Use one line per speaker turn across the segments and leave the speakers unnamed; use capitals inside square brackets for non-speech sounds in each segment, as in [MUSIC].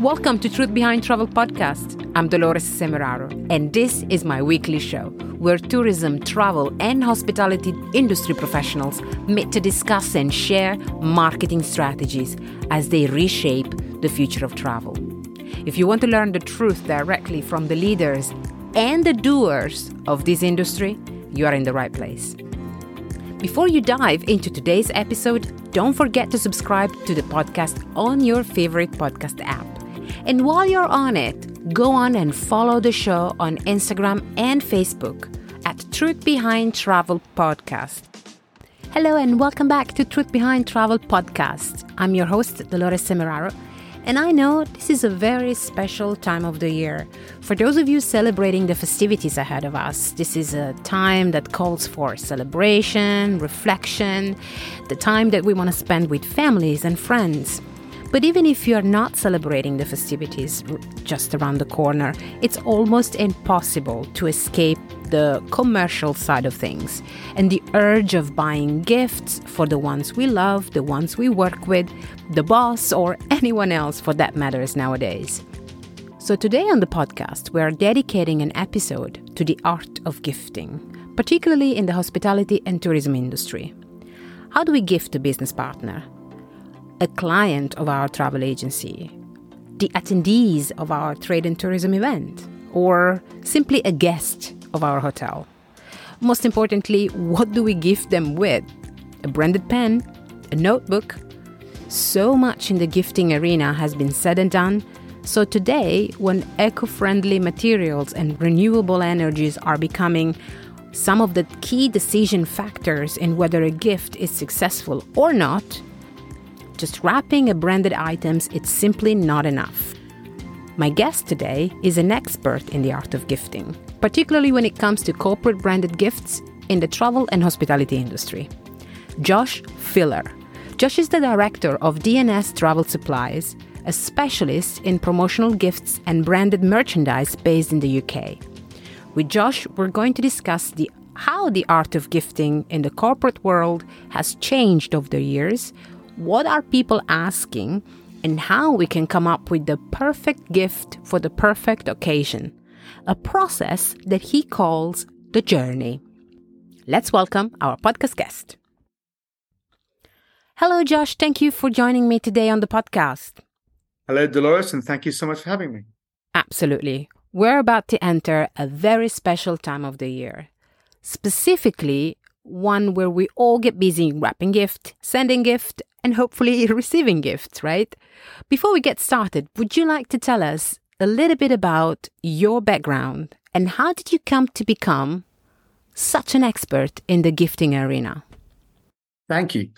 Welcome to Truth Behind Travel podcast. I'm Dolores Semeraro, and this is my weekly show where tourism, travel, and hospitality industry professionals meet to discuss and share marketing strategies as they reshape the future of travel. If you want to learn the truth directly from the leaders and the doers of this industry, you are in the right place. Before you dive into today's episode, don't forget to subscribe to the podcast on your favorite podcast app. And while you're on it, go on and follow the show on Instagram and Facebook at Truth Behind Travel Podcast. Hello and welcome back to Truth Behind Travel Podcast. I'm your host, Dolores Semeraro, and I know this is a very special time of the year. For those of you celebrating the festivities ahead of us, this is a time that calls for celebration, reflection, the time that we want to spend with families and friends. But even if you're not celebrating the festivities just around the corner, it's almost impossible to escape the commercial side of things and the urge of buying gifts for the ones we love, the ones we work with, the boss, or [LAUGHS] anyone else for that matters nowadays. So, today on the podcast, we are dedicating an episode to the art of gifting, particularly in the hospitality and tourism industry. How do we gift a business partner? A client of our travel agency, the attendees of our trade and tourism event, or simply a guest of our hotel. Most importantly, what do we gift them with? A branded pen? A notebook? So much in the gifting arena has been said and done. So today, when eco friendly materials and renewable energies are becoming some of the key decision factors in whether a gift is successful or not, just wrapping a branded items, it's simply not enough. My guest today is an expert in the art of gifting, particularly when it comes to corporate branded gifts in the travel and hospitality industry. Josh Filler. Josh is the director of D&S Travel Supplies, a specialist in promotional gifts and branded merchandise based in the UK. With Josh, we're going to discuss the how the art of gifting in the corporate world has changed over the years, what are people asking and how we can come up with the perfect gift for the perfect occasion, a process that he calls the journey. Let's welcome our podcast guest. Hello, Josh. Thank you for joining me today on the podcast.
Hello, Dolores, and thank you so much for having me.
Absolutely. We're about to enter a very special time of the year. Specifically, one where we all get busy wrapping gift, sending gift, and hopefully [LAUGHS] receiving gifts, right? Before we get started, would you like to tell us a little bit about your background and how did you come to become such an expert in the gifting arena?
Thank you.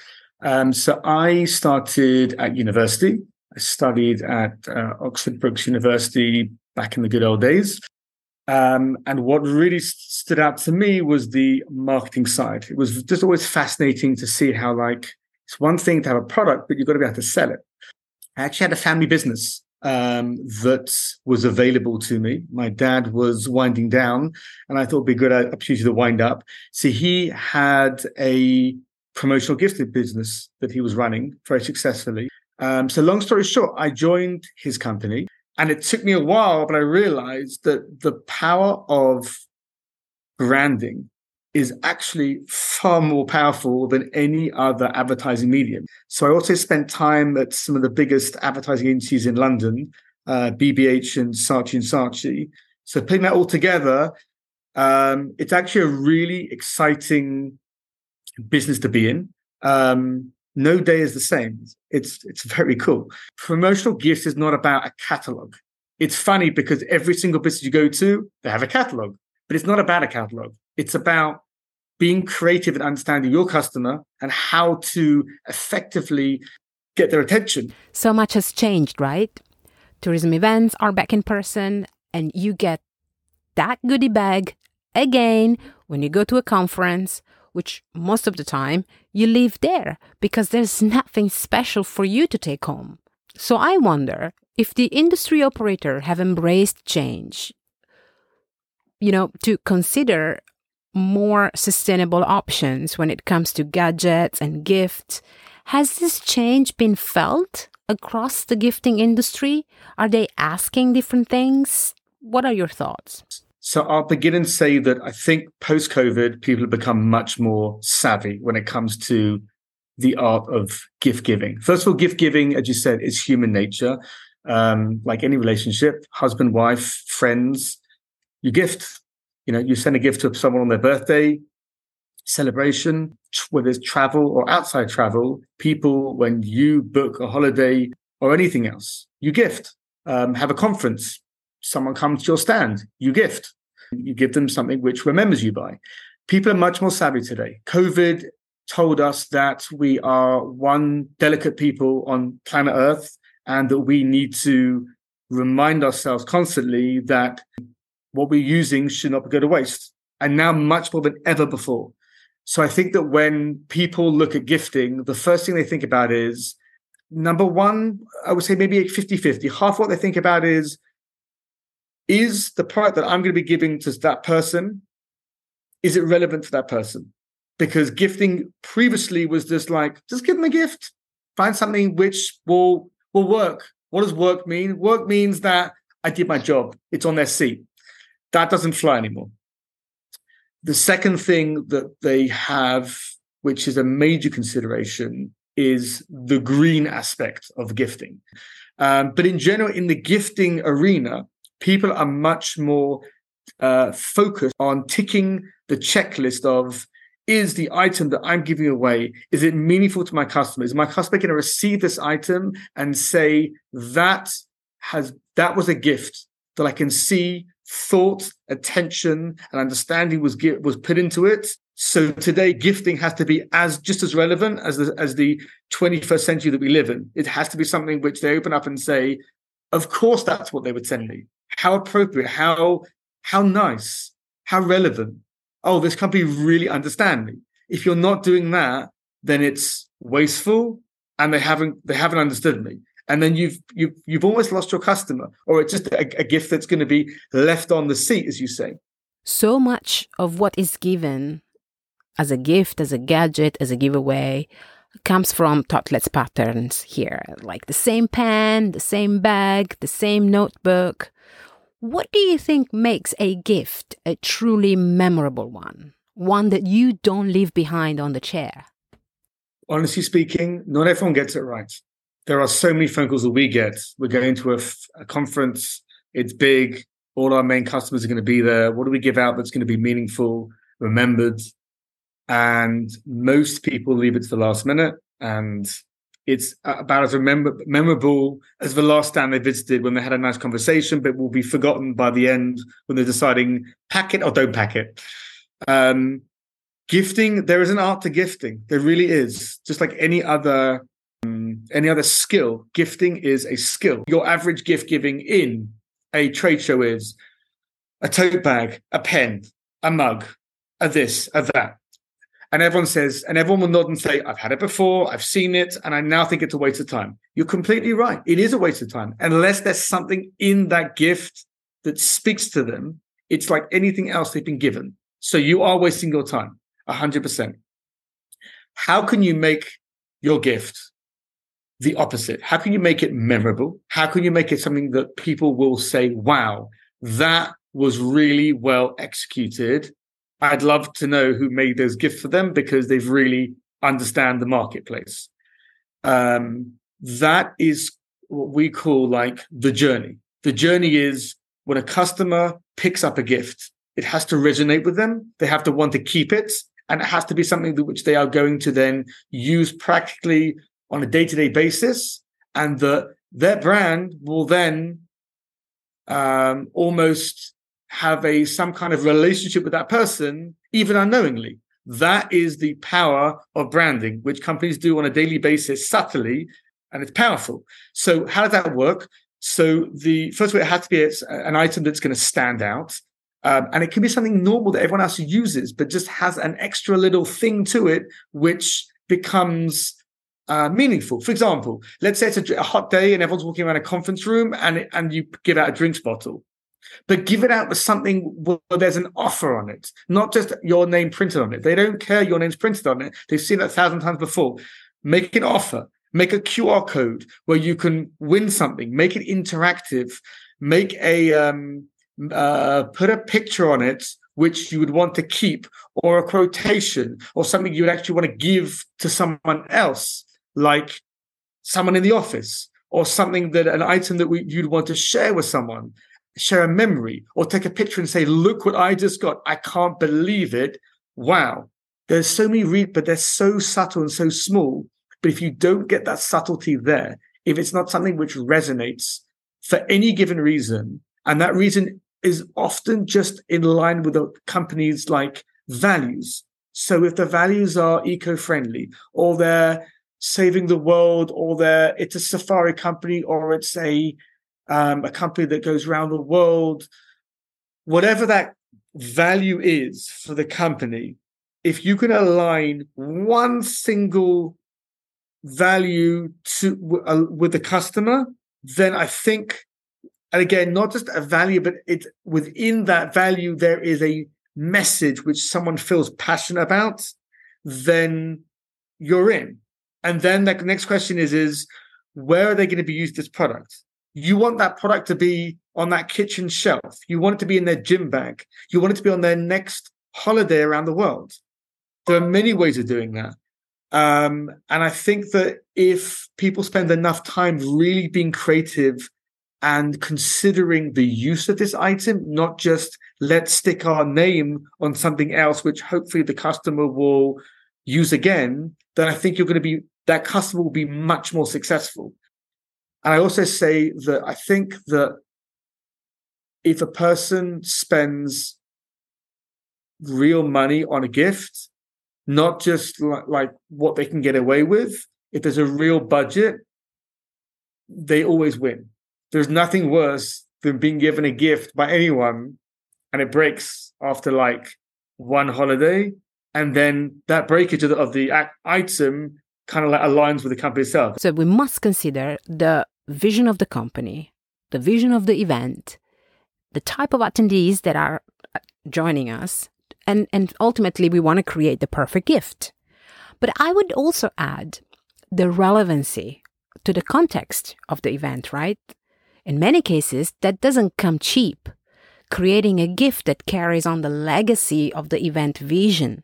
Um, so I started at university. I studied at uh, Oxford Brookes University back in the good old days. Um, and what really stood out to me was the marketing side. It was just always fascinating to see how, like, it's one thing to have a product, but you've got to be able to sell it. I actually had a family business um, that was available to me. My dad was winding down, and I thought it'd be a good opportunity to wind up. So he had a promotional gifted business that he was running very successfully. Um, so long story short, I joined his company. And it took me a while, but I realized that the power of branding is actually far more powerful than any other advertising medium. So I also spent time at some of the biggest advertising agencies in London, uh, BBH and Saatchi and Saatchi. So putting that all together, um, it's actually a really exciting business to be in. Um, no day is the same. It's it's very cool. Promotional gifts is not about a catalog. It's funny because every single business you go to, they have a catalog, but it's not about a catalog. It's about being creative and understanding your customer and how to effectively get their attention.
So much has changed, right? Tourism events are back in person, and you get that goodie bag again when you go to a conference which most of the time you leave there because there's nothing special for you to take home. So I wonder if the industry operator have embraced change, you know, to consider more sustainable options when it comes to gadgets and gifts. Has this change been felt across the gifting industry? Are they asking different things? What are your thoughts?
So I'll begin and say that I think post COVID, people have become much more savvy when it comes to the art of gift giving. First of all, gift giving, as you said, is human nature. Um, like any relationship, husband, wife, friends, you gift. You know, you send a gift to someone on their birthday, celebration, whether it's travel or outside travel. People, when you book a holiday or anything else, you gift. Um, have a conference, someone comes to your stand, you gift. You give them something which remembers you by. People are much more savvy today. COVID told us that we are one delicate people on planet Earth and that we need to remind ourselves constantly that what we're using should not go to waste. And now much more than ever before. So I think that when people look at gifting, the first thing they think about is number one, I would say maybe 50 50. Half what they think about is is the product that I'm going to be giving to that person, is it relevant to that person? Because gifting previously was just like, just give them a gift, find something which will will work. What does work mean? Work means that I did my job. It's on their seat. That doesn't fly anymore. The second thing that they have, which is a major consideration, is the green aspect of gifting. Um, but in general, in the gifting arena, people are much more uh, focused on ticking the checklist of is the item that I'm giving away, is it meaningful to my customer? Is my customer going to receive this item and say that has that was a gift that I can see thought, attention, and understanding was was put into it. So today, gifting has to be as just as relevant as the as the 21st century that we live in. It has to be something which they open up and say, "Of course, that's what they would send me how appropriate, how how nice, how relevant. Oh, this company really understand me. If you're not doing that, then it's wasteful and they haven't they haven't understood me. And then you've you've you've almost lost your customer, or it's just a, a gift that's going to be left on the seat, as you say.
So much of what is given as a gift, as a gadget, as a giveaway, comes from thoughtless patterns here, like the same pen, the same bag, the same notebook. What do you think makes a gift a truly memorable one? One that you don't leave behind on the chair?
Honestly speaking, not everyone gets it right. There are so many phone calls that we get. We're going to a, a conference, it's big, all our main customers are going to be there. What do we give out that's going to be meaningful, remembered? And most people leave it to the last minute. And it's about as remember, memorable as the last stand they visited when they had a nice conversation, but will be forgotten by the end when they're deciding pack it or don't pack it. Um, gifting, there is an art to gifting. There really is. Just like any other any other skill, gifting is a skill. Your average gift giving in a trade show is a tote bag, a pen, a mug, a this, a that. And everyone says, and everyone will nod and say, I've had it before, I've seen it, and I now think it's a waste of time. You're completely right. It is a waste of time. Unless there's something in that gift that speaks to them, it's like anything else they've been given. So you are wasting your time, 100%. How can you make your gift the opposite? How can you make it memorable? How can you make it something that people will say, wow, that was really well executed I'd love to know who made those gifts for them because they've really understand the marketplace. Um, that is what we call like the journey. The journey is when a customer picks up a gift, it has to resonate with them. They have to want to keep it, and it has to be something that which they are going to then use practically on a day-to-day basis, and that their brand will then um, almost have a some kind of relationship with that person, even unknowingly. That is the power of branding, which companies do on a daily basis subtly, and it's powerful. So, how does that work? So, the first way it has to be an item that's going to stand out. Um, and it can be something normal that everyone else uses, but just has an extra little thing to it, which becomes uh, meaningful. For example, let's say it's a, a, hot day and everyone's walking around a conference room, and and you give out a drinks bottle but give it out with something where there's an offer on it, not just your name printed on it. They don't care your name's printed on it. They've seen it a thousand times before. Make an offer. make a QR code where you can win something, make it interactive, make a um, uh, put a picture on it which you would want to keep, or a quotation, or something you would actually want to give to someone else, like someone in the office, or something that an item that we, you'd want to share with someone, share a memory, or take a picture and say, "Look what I just got! I can't believe it! Wow!" There's so many read, but they're so subtle and so small. But if you don't get that subtlety there, if it's not something which resonates for any given reason, and that reason is often just in line with the company's like values. So if the values are eco-friendly or they're saving the world or they're it's a safari company or it's a um, a company that goes around the world, whatever that value is for the company, if you can align one single value to uh, with the customer, then I think and again, not just a value, but it's within that value, there is a message which someone feels passionate about, then you're in. And then the next question is, is where are they going to be used as product? You want that product to be on that kitchen shelf. You want it to be in their gym bag. You want it to be on their next holiday around the world. There are many ways of doing that. Um, and I think that if people spend enough time really being creative and considering the use of this item, not just let's stick our name on something else, which hopefully the customer will use again, then I think you're going to be, that customer will be much more successful. And I also say that I think that if a person spends real money on a gift, not just like, like what they can get away with, if there's a real budget, they always win there's nothing worse than being given a gift by anyone and it breaks after like one holiday and then that breakage of the, of the item kind of like aligns with the company itself.
So we must consider the vision of the company the vision of the event the type of attendees that are uh, joining us and and ultimately we want to create the perfect gift. But i would also add the relevancy to the context of the event right? In many cases, that doesn't come cheap. Creating a gift that carries on the legacy of the event vision.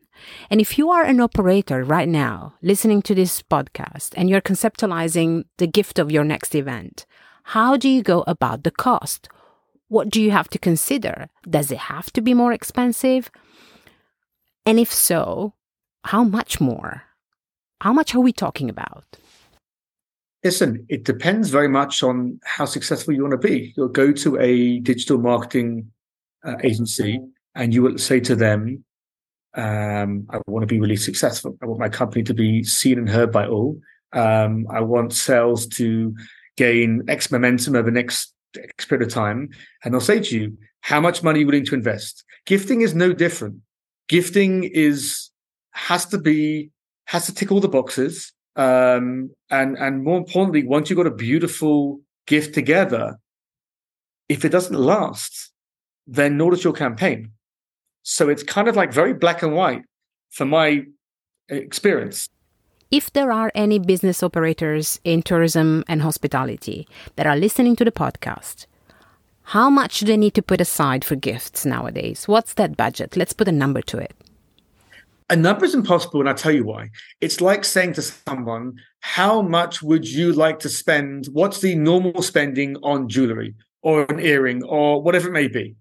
And if you are an operator right now listening to this podcast and you're conceptualizing the gift of your next event, how do you go about the cost? What do you have to consider? Does it have to be more expensive? And if so, how much more? How much are we talking about?
Listen, it depends very much on how successful you want to be. You'll go to a digital marketing uh, agency and you will say to them, um, I want to be really successful. I want my company to be seen and heard by all. Um, I want sales to gain X momentum over the next X period of time. And they'll say to you, how much money are you willing to invest? Gifting is no different. Gifting is, has to be, has to tick all the boxes. Um, and and more importantly, once you've got a beautiful gift together, if it doesn't last, then nor does your campaign. So it's kind of like very black and white for my uh, experience.
If there are any business operators in tourism and hospitality that are listening to the podcast, how much do they need to put aside for gifts nowadays? What's that budget? Let's put a number to it.
A number is impossible, and I'll tell you why. It's like saying to someone, How much would you like to spend? What's the normal spending on jewelry or an earring or whatever it may be?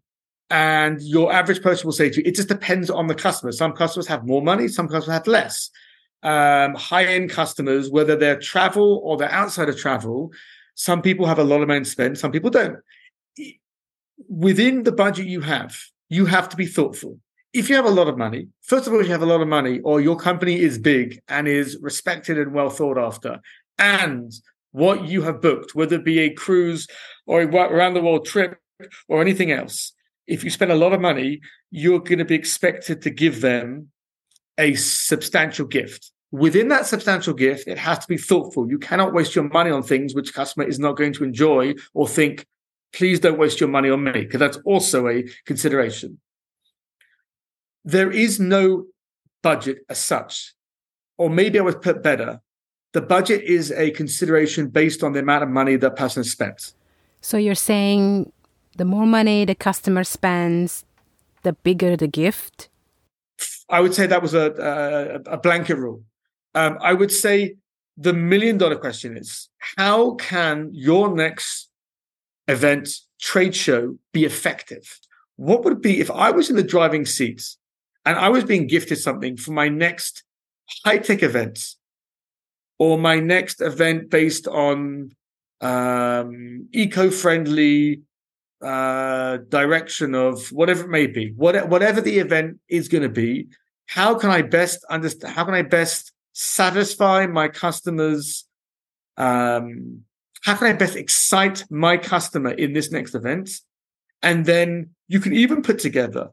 And your average person will say to you, It just depends on the customer. Some customers have more money, some customers have less. Um, high end customers, whether they're travel or they're outside of travel, some people have a lot of money to spend, some people don't. Within the budget you have, you have to be thoughtful if you have a lot of money, first of all, you have a lot of money, or your company is big and is respected and well thought after, and what you have booked, whether it be a cruise or a around the world trip or anything else, if you spend a lot of money, you're going to be expected to give them a substantial gift. Within that substantial gift, it has to be thoughtful. You cannot waste your money on things which customer is not going to enjoy or think, please don't waste your money on me, because that's also a consideration there is no budget as such. Or maybe I would put better. the budget is a consideration based on the amount of money that person spent.
So you're saying the more money the customer spends, the bigger the gift?
I would say that was a, a, a blanket rule. Um, I would say the million dollar question is how can your next event, trade show be effective? What would be if I was in the driving seat and I was being gifted something for my next high tech event or my next event based on um, eco friendly uh, direction of whatever it may be, what, whatever the event is going to be, how can I best understand? How can I best satisfy my customers? Um, how can I best excite my customer in this next event? And then you can even put together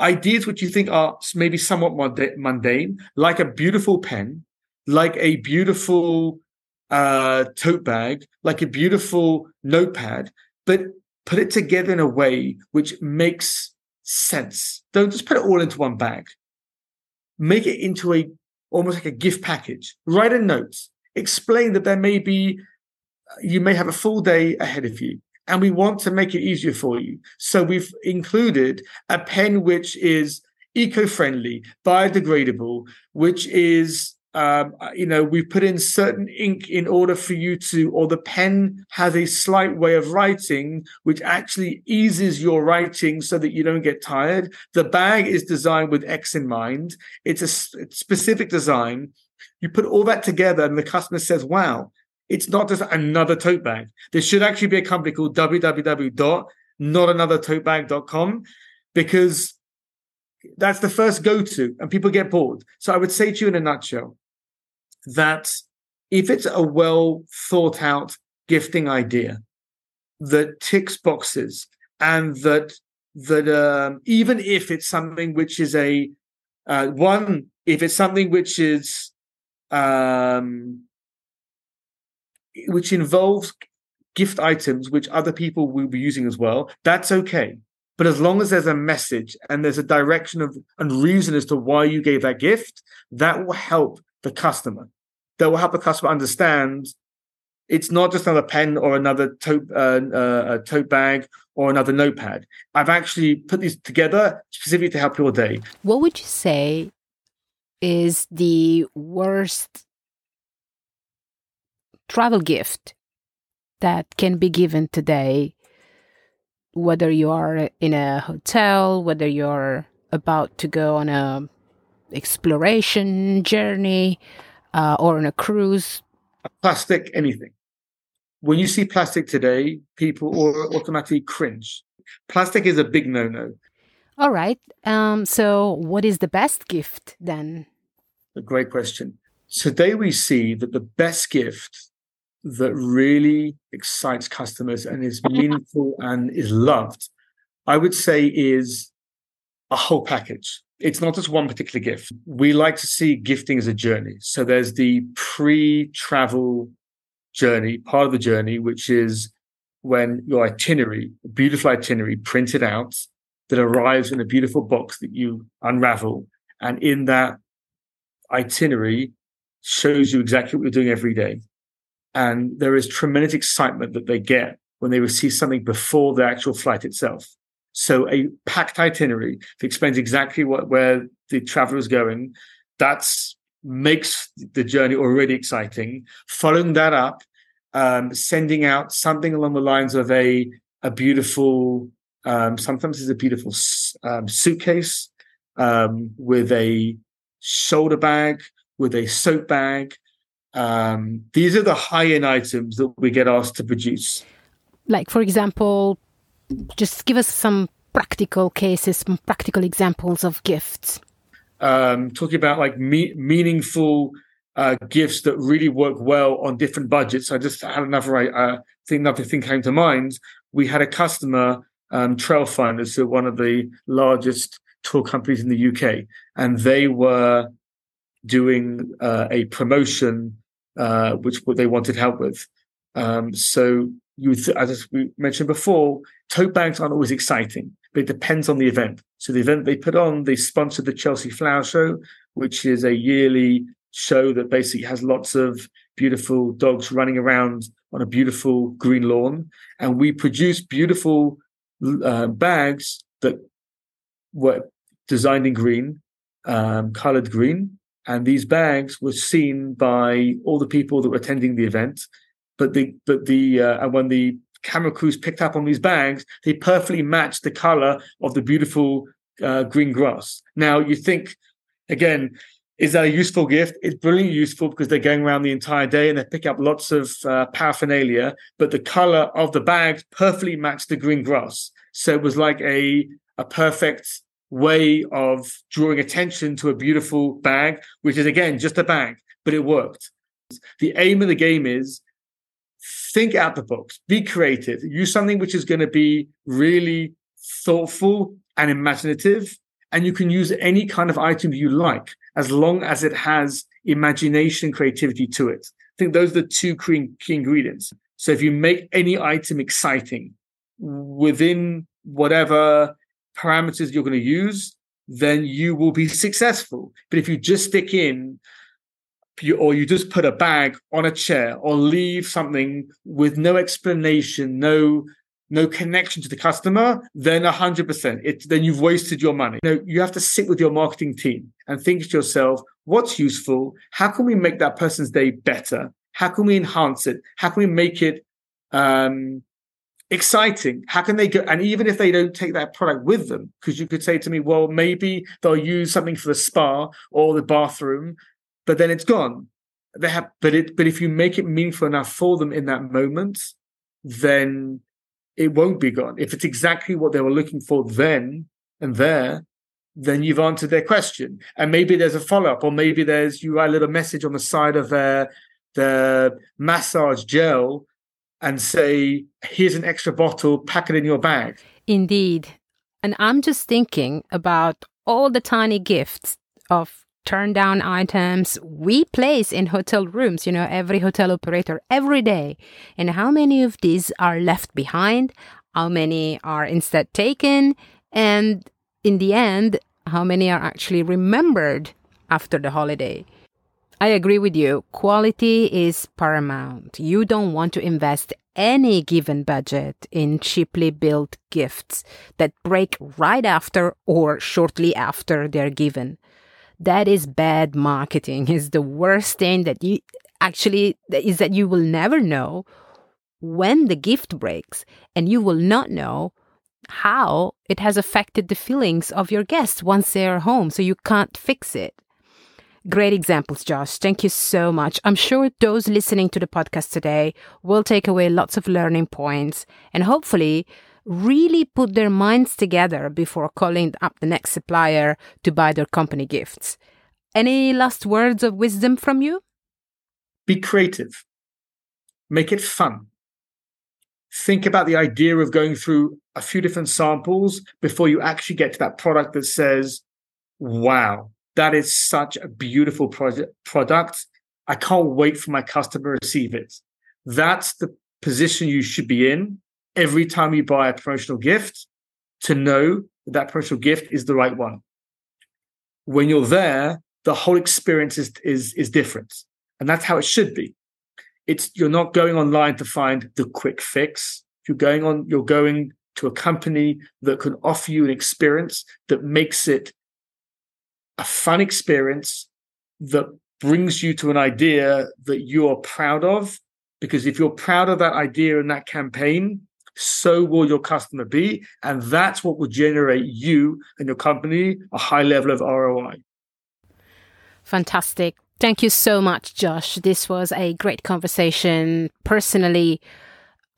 ideas which you think are maybe somewhat mundane, like a beautiful pen, like a beautiful uh, tote bag, like a beautiful notepad, but put it together in a way which makes sense. Don't just put it all into one bag. Make it into a almost like a gift package. Write a note. Explain that there may be uh, you may have a full day ahead of you and we want to make it easier for you. So we've included a pen which is eco-friendly, biodegradable, which is um, you know, we've put in certain ink in order for you to, or the pen has a slight way of writing, which actually eases your writing so that you don't get tired. The bag is designed with X in mind. It's a specific design. You put all that together, and the customer says, wow, it's not just another tote bag. There should actually be a company called www.notanothertotebag.com because that's the first go to, and people get bored. So I would say to you in a nutshell, that if it's a well thought out gifting idea that ticks boxes and that that um, even if it's something which is a uh, one if it's something which is um, which involves gift items which other people will be using as well that's okay. But as long as there's a message and there's a direction of and reason as to why you gave that gift that will help the customer that will help the customer understand it's not just another pen or another tote, uh, uh, tote bag or another notepad. I've actually put these together specifically to help your day.
What would you say is the worst travel gift that can be given today? Whether you are in a hotel, whether you're about to go on a exploration journey, uh, or on a cruise?
Plastic, anything. When you see plastic today, people automatically cringe. Plastic is a big no no.
All right. Um, so, what is the best gift then?
A great question. Today, we see that the best gift that really excites customers and is meaningful and is loved, I would say, is a whole package it's not just one particular gift. We like to see gifting as a journey. So there's the pre travel journey, part of the journey, which is when your itinerary, beautiful itinerary printed out that arrives in a beautiful box that you unravel. And in that itinerary shows you exactly what you're doing every day. And there is tremendous excitement that they get when they receive something before the actual flight itself. So a packed itinerary that explains exactly what where the traveler is going. That's makes the journey already exciting. Following that up, um, sending out something along the lines of a a beautiful, um, sometimes it's a beautiful um, suitcase um, with a shoulder bag, with a soap bag. Um, these are the high end items that we get asked to produce.
Like, for example, just give us some practical cases, some practical examples of gifts.
Um, talking about like me- meaningful uh, gifts that really work well on different budgets. I just had another uh, thing, another thing came to mind. We had a customer, um, Trailfinders, who are one of the largest tour companies in the UK, and they were doing uh, a promotion uh, which they wanted help with. Um, so you, as we mentioned before, tote bags aren't always exciting, but it depends on the event. So the event they put on, they sponsored the Chelsea Flower Show, which is a yearly show that basically has lots of beautiful dogs running around on a beautiful green lawn, and we produce beautiful uh, bags that were designed in green, um, colored green, and these bags were seen by all the people that were attending the event. But the but the uh, and when the camera crews picked up on these bags, they perfectly matched the color of the beautiful uh, green grass. Now you think again, is that a useful gift? It's brilliantly useful because they're going around the entire day and they pick up lots of uh, paraphernalia, but the color of the bags perfectly matched the green grass. So it was like a a perfect way of drawing attention to a beautiful bag, which is again just a bag, but it worked. The aim of the game is think out the box, be creative, use something which is going to be really thoughtful and imaginative. And you can use any kind of item you like as long as it has imagination, and creativity to it. I think those are the two key, ingredients. So if you make any item exciting within whatever parameters you're going to use, then you will be successful. But if you just stick in you, or you just put a bag on a chair or leave something with no explanation, no no connection to the customer, then 100%. It, then you've wasted your money. You, know, you have to sit with your marketing team and think to yourself, what's useful? How can we make that person's day better? How can we enhance it? How can we make it um, exciting. How can they go? And even if they don't take that product with them, because you could say to me, well, maybe they'll use something for the spa or the bathroom, but then it's gone. They have, but it, but if you make it meaningful enough for them in that moment, then it won't be gone. If it's exactly what they were looking for then and there, then you've answered their question. And maybe there's a follow up, or maybe there's you write a little message on the side of their their massage gel and say, here's an extra bottle, pack it in your bag.
Indeed. And I'm just thinking about all the tiny gifts of turn down items we place in hotel rooms, you know, every hotel operator every day. And how many of these are left behind? How many are instead taken? And in the end, how many are actually remembered after the holiday? I agree with you. Quality is paramount. You don't want to invest any given budget in cheaply built gifts that break right after or shortly after they're given. That is bad marketing. Is the worst thing that you actually is that you will never know when the gift breaks and you will not know how it has affected the feelings of your guests once they're home so you can't fix it. Great examples, Josh. Thank you so much. I'm sure those listening to the podcast today will take away lots of learning points and hopefully really put their minds together before calling up the next supplier to buy their company gifts. Any last words of wisdom from you?
Be creative, make it fun. Think about the idea of going through a few different samples before you actually get to that product that says, wow, that is such a beautiful product. I can't wait for my customer to receive it. That's the position you should be in every time you buy a promotional gift to know that, that promotional gift is the right one. When you're there, the whole experience is, is, is different. And that's how it should be. It's you're not going online to find the quick fix. You're going on, you're going to a company that can offer you an experience that makes it a fun experience that brings you to an idea that you're proud of. Because if you're proud of that idea and that campaign, so will your customer be. And that's what will generate you and your company a high level of ROI.
Fantastic. Thank you so much, Josh. This was a great conversation. Personally,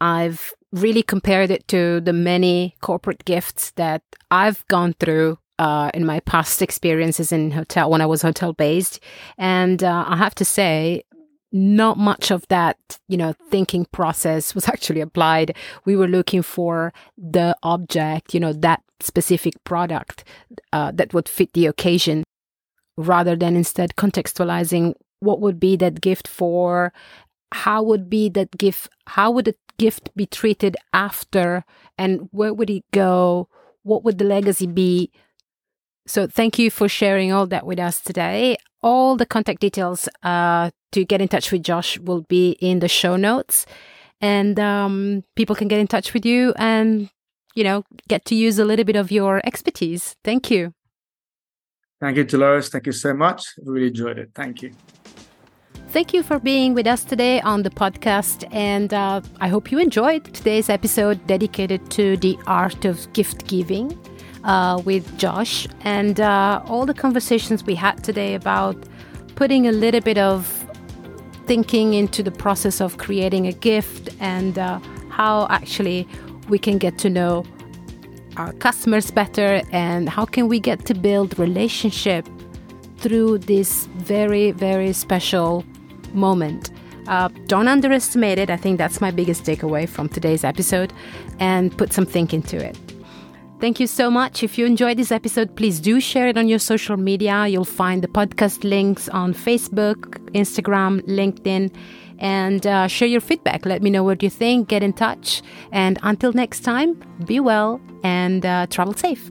I've really compared it to the many corporate gifts that I've gone through uh, in my past experiences in hotel when I was hotel based, and uh, I have to say, not much of that, you know, thinking process was [LAUGHS] actually applied. We were looking for the object, you know, that specific product uh, that would fit the occasion, rather than instead contextualizing what would be that gift for, how would be that gift, how would the gift be treated after, and where would it go? What would the legacy be? So thank you for sharing all that with us today. All the contact details uh, to get in touch with Josh will be in the show notes. And um, people can get in touch with you and, you know, get to use a little bit of your expertise. Thank you.
Thank you, Dolores. Thank you so much. I really enjoyed it. Thank you.
Thank you for being with us today on the podcast. And uh, I hope you enjoyed today's episode dedicated to the art of gift giving uh, with Josh. And uh, all the conversations we had today about putting a little bit of thinking into the process of creating a gift and uh, how actually we can get to know our customers better and how can we get to build relationship through this very very special moment. Uh, don't underestimate it. I think that's my biggest takeaway from today's episode and put some thinking into it Thank you so much. If you enjoyed this episode, please do share it on your social media. You'll find the podcast links on Facebook, Instagram, LinkedIn, and uh, share your feedback. Let me know what you think. Get in touch. And until next time, be well and uh, travel safe.